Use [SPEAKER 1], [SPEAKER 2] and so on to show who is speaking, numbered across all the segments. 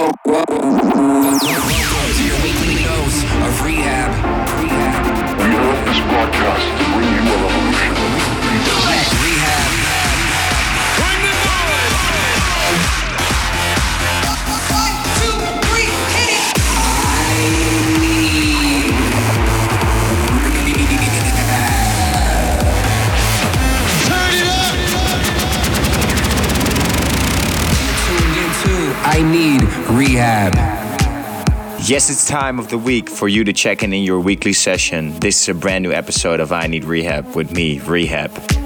[SPEAKER 1] to your weekly dose of rehab. R3HAB.
[SPEAKER 2] We hope this broadcast to bring you a
[SPEAKER 3] Yes, it's time of the week for you to check in in your weekly session. This is a brand new episode of I Need R3HAB with me,
[SPEAKER 1] R3HAB.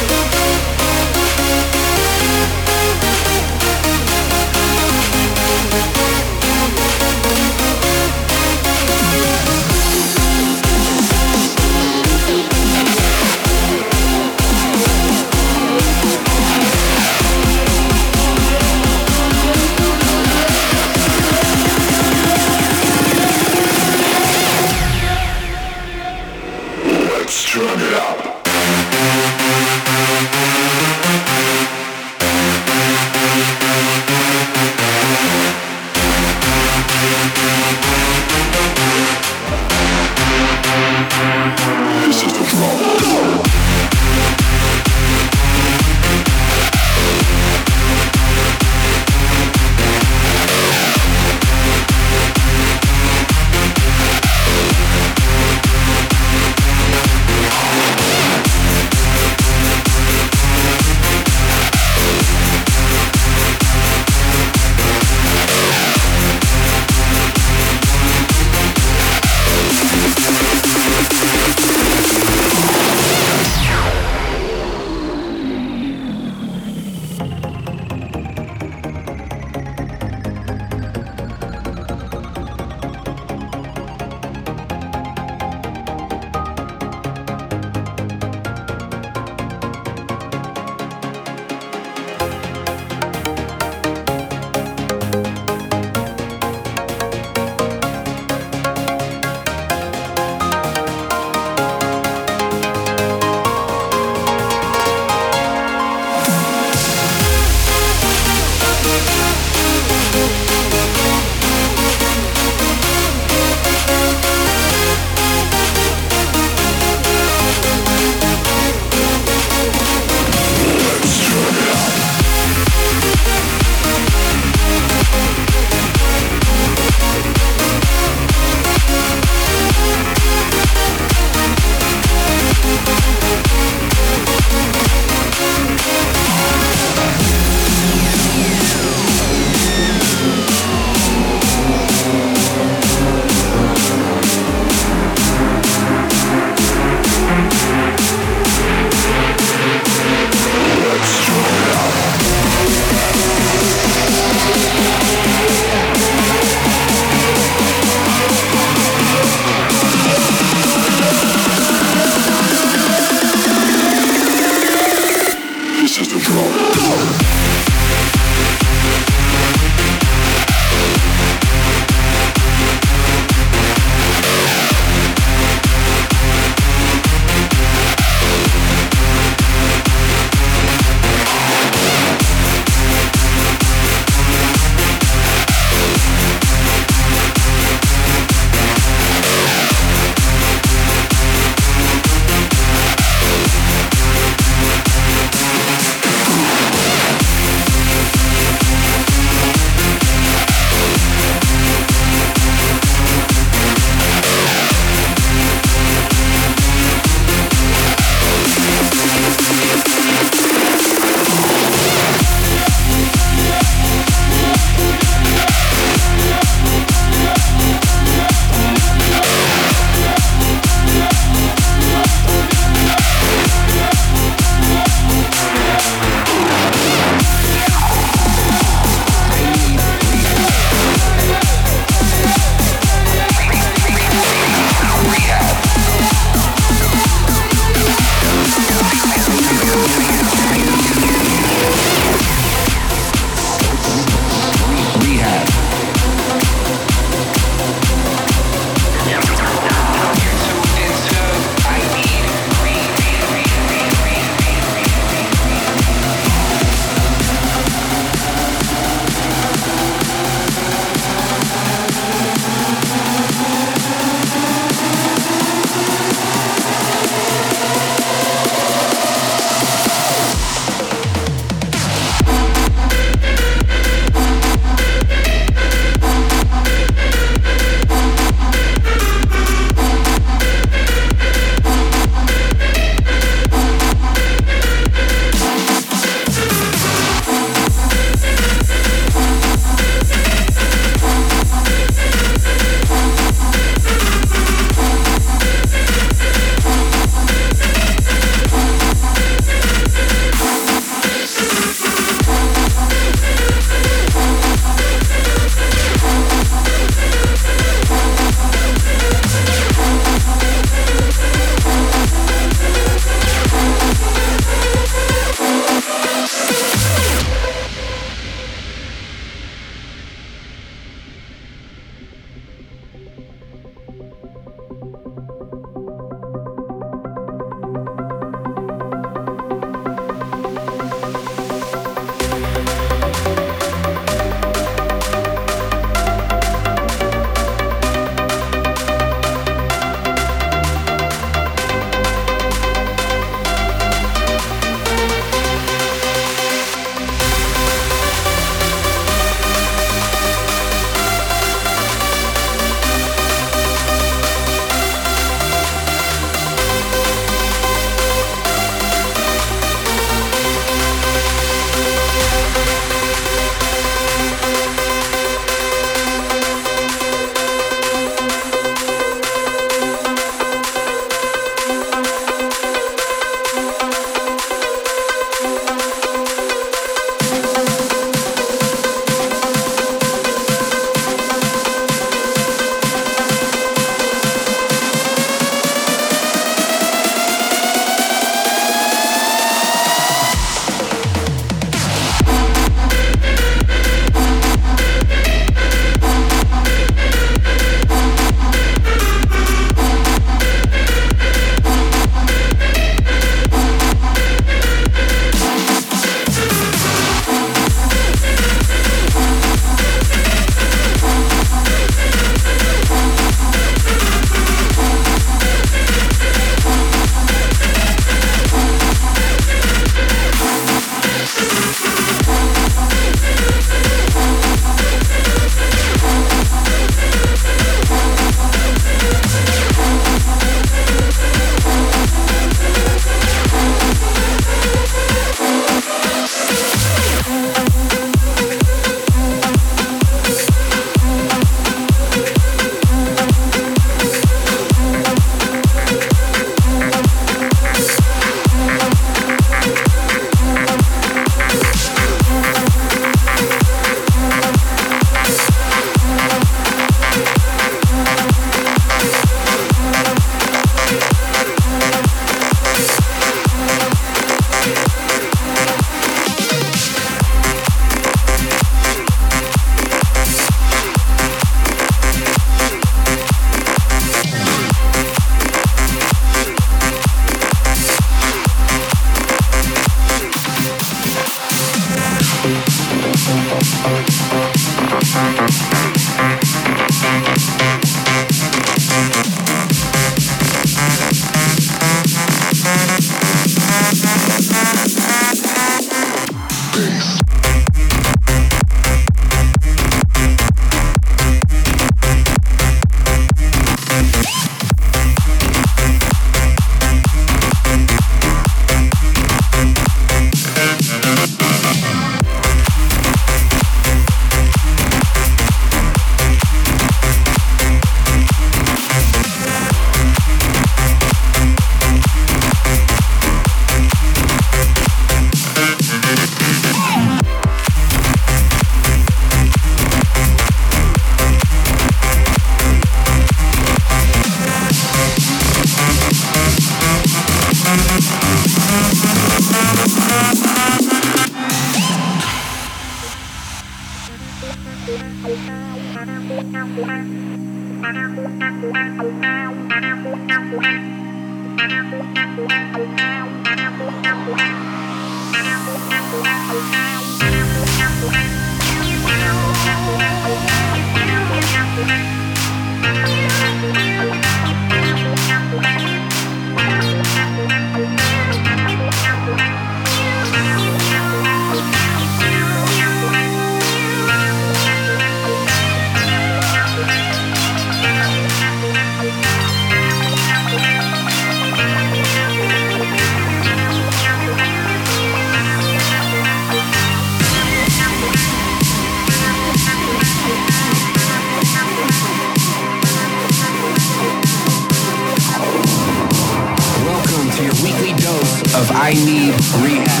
[SPEAKER 4] I
[SPEAKER 1] need
[SPEAKER 2] R3HAB.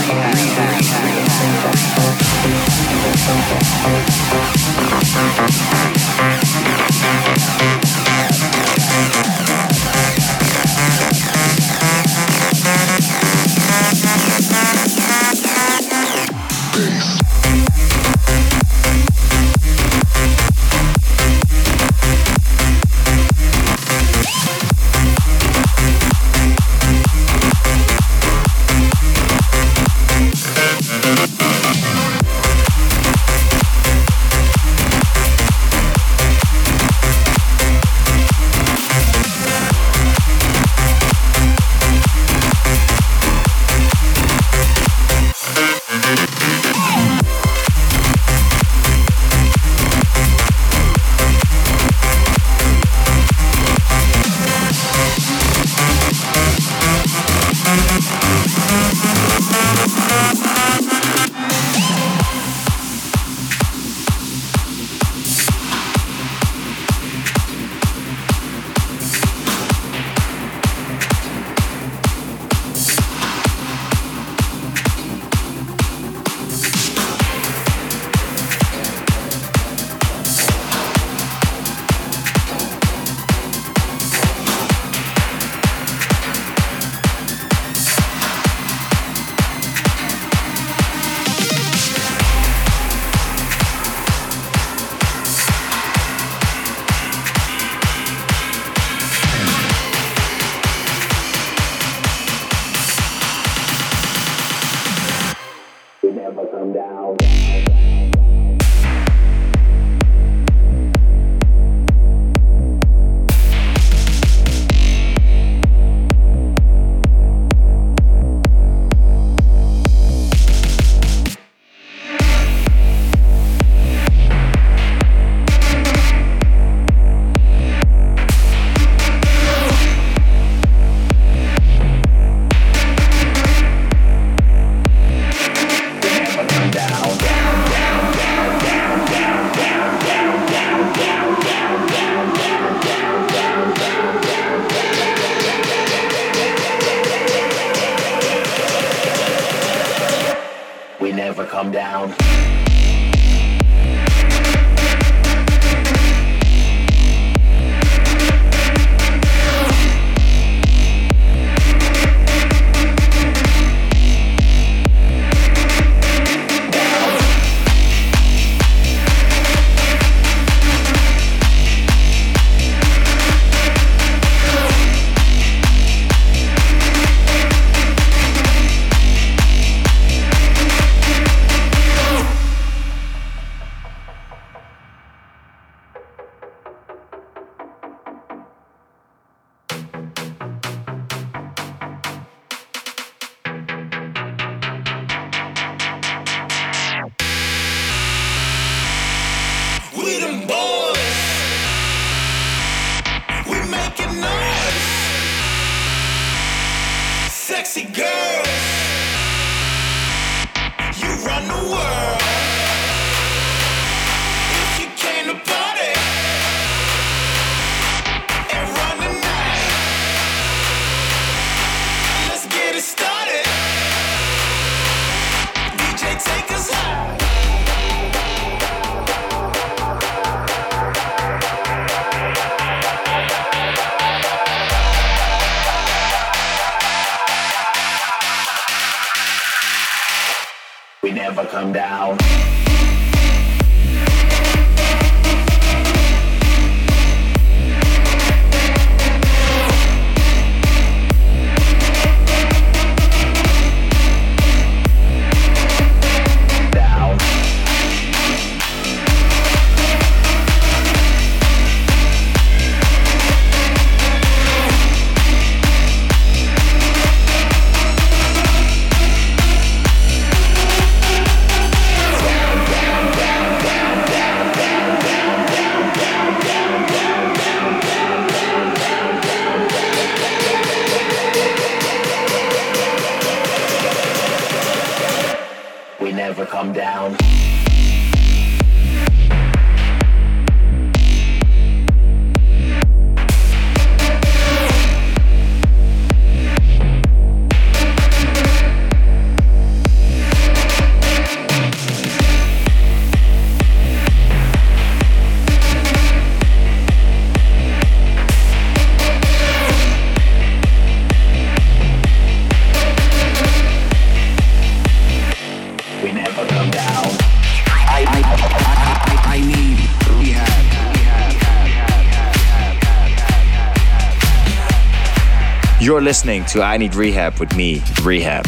[SPEAKER 5] You're listening to I Need R3HAB with me, R3HAB.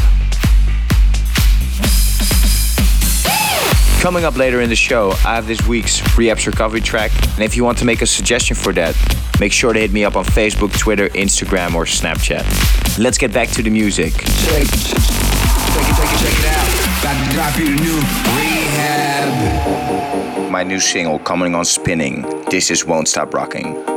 [SPEAKER 5] Coming up later in the show, I have this week's R3HAB's Recovery track. And if you want to make a suggestion for that, make sure to hit me up on Facebook, Twitter, Instagram, or Snapchat. Let's get back to the music.
[SPEAKER 2] Check, check check it, check it out. About to drop you the new rehab.
[SPEAKER 5] My new single coming on spinning. This is Won't Stop Rocking.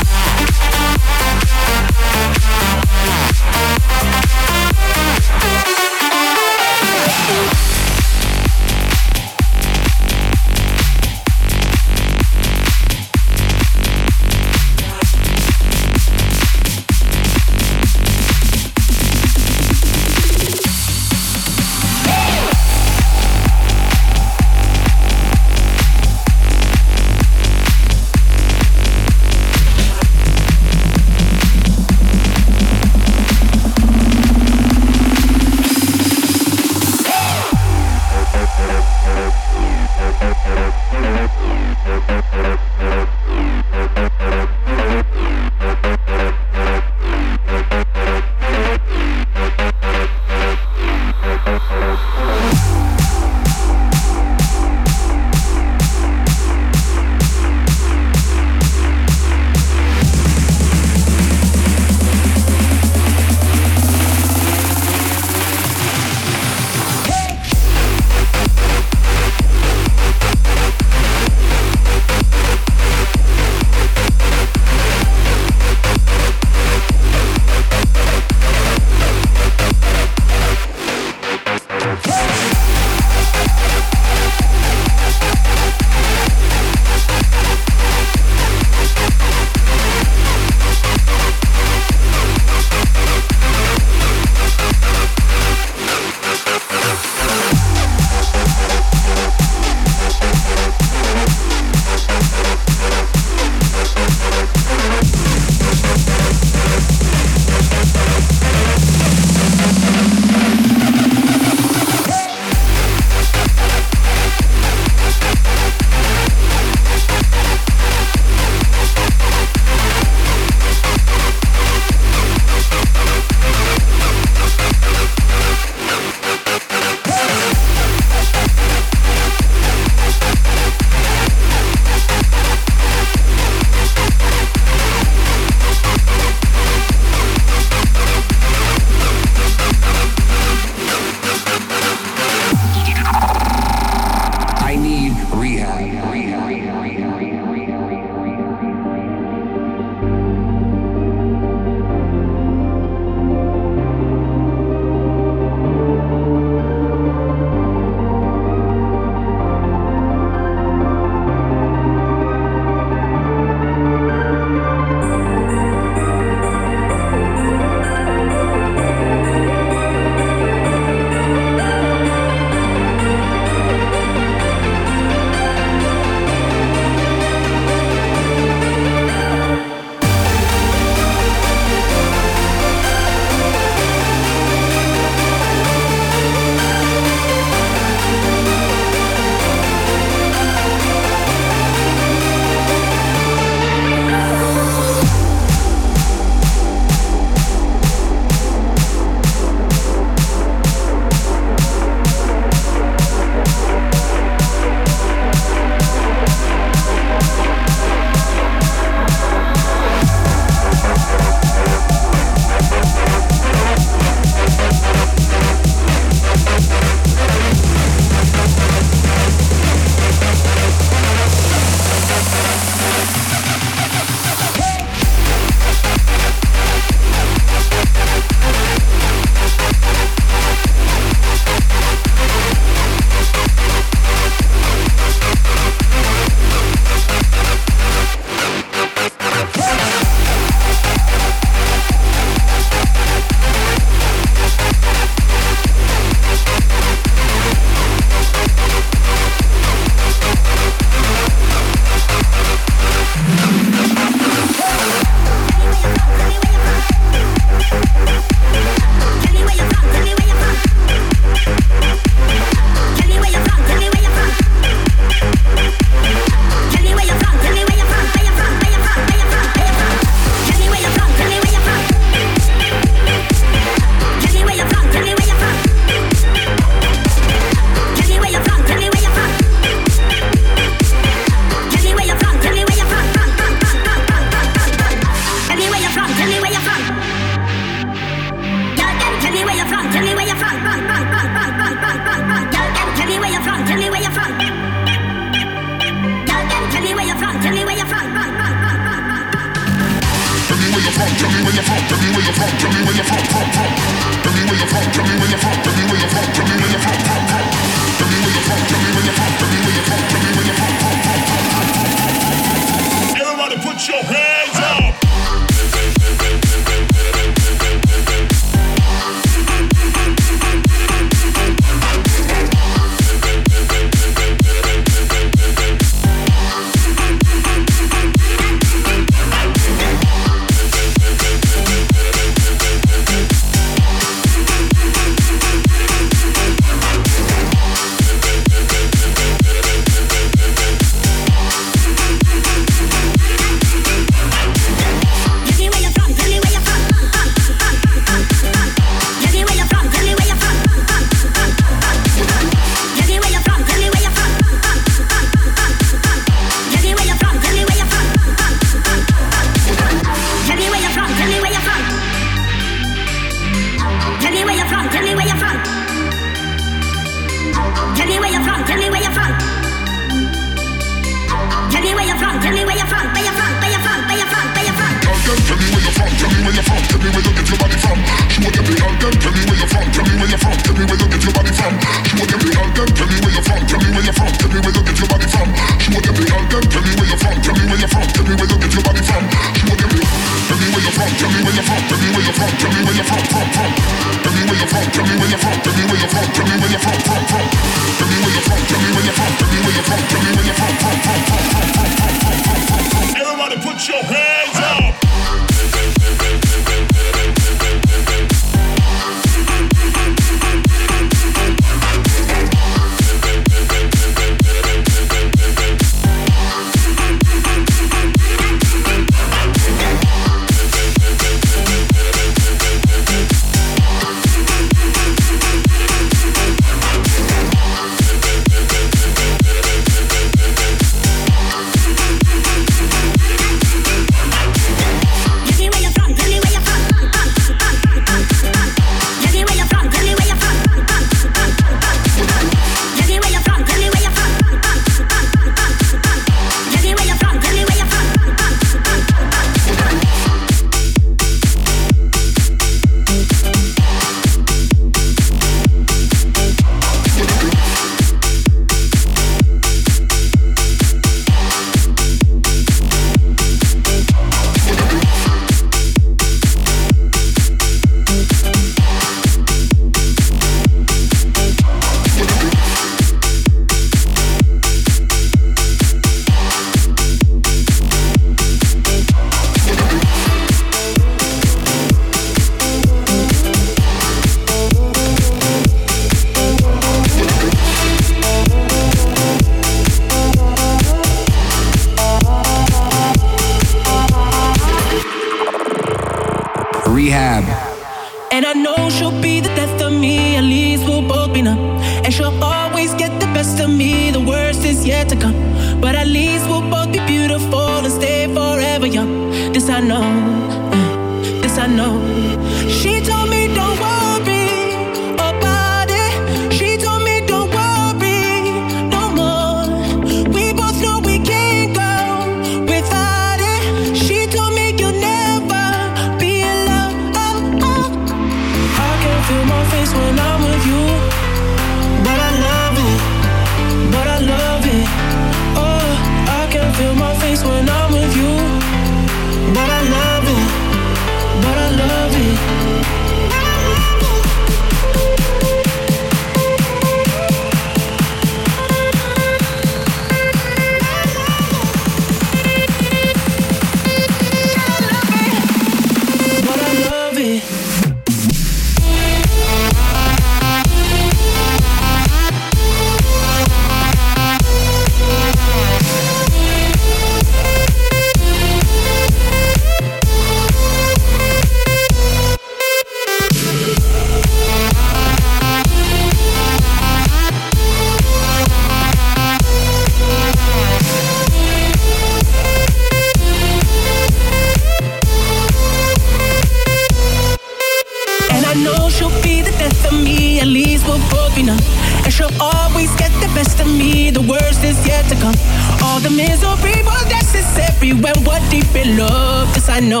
[SPEAKER 6] The misery was necessary when we're deep in love. Yes, I know,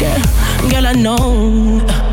[SPEAKER 6] yeah. girl, I know.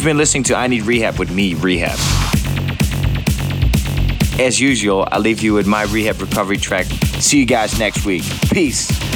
[SPEAKER 3] You've been listening to I Need R3HAB with me, R3HAB. As usual, I'll leave you with my R3HAB recovery track. See you guys next week. Peace.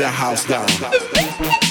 [SPEAKER 3] The house down.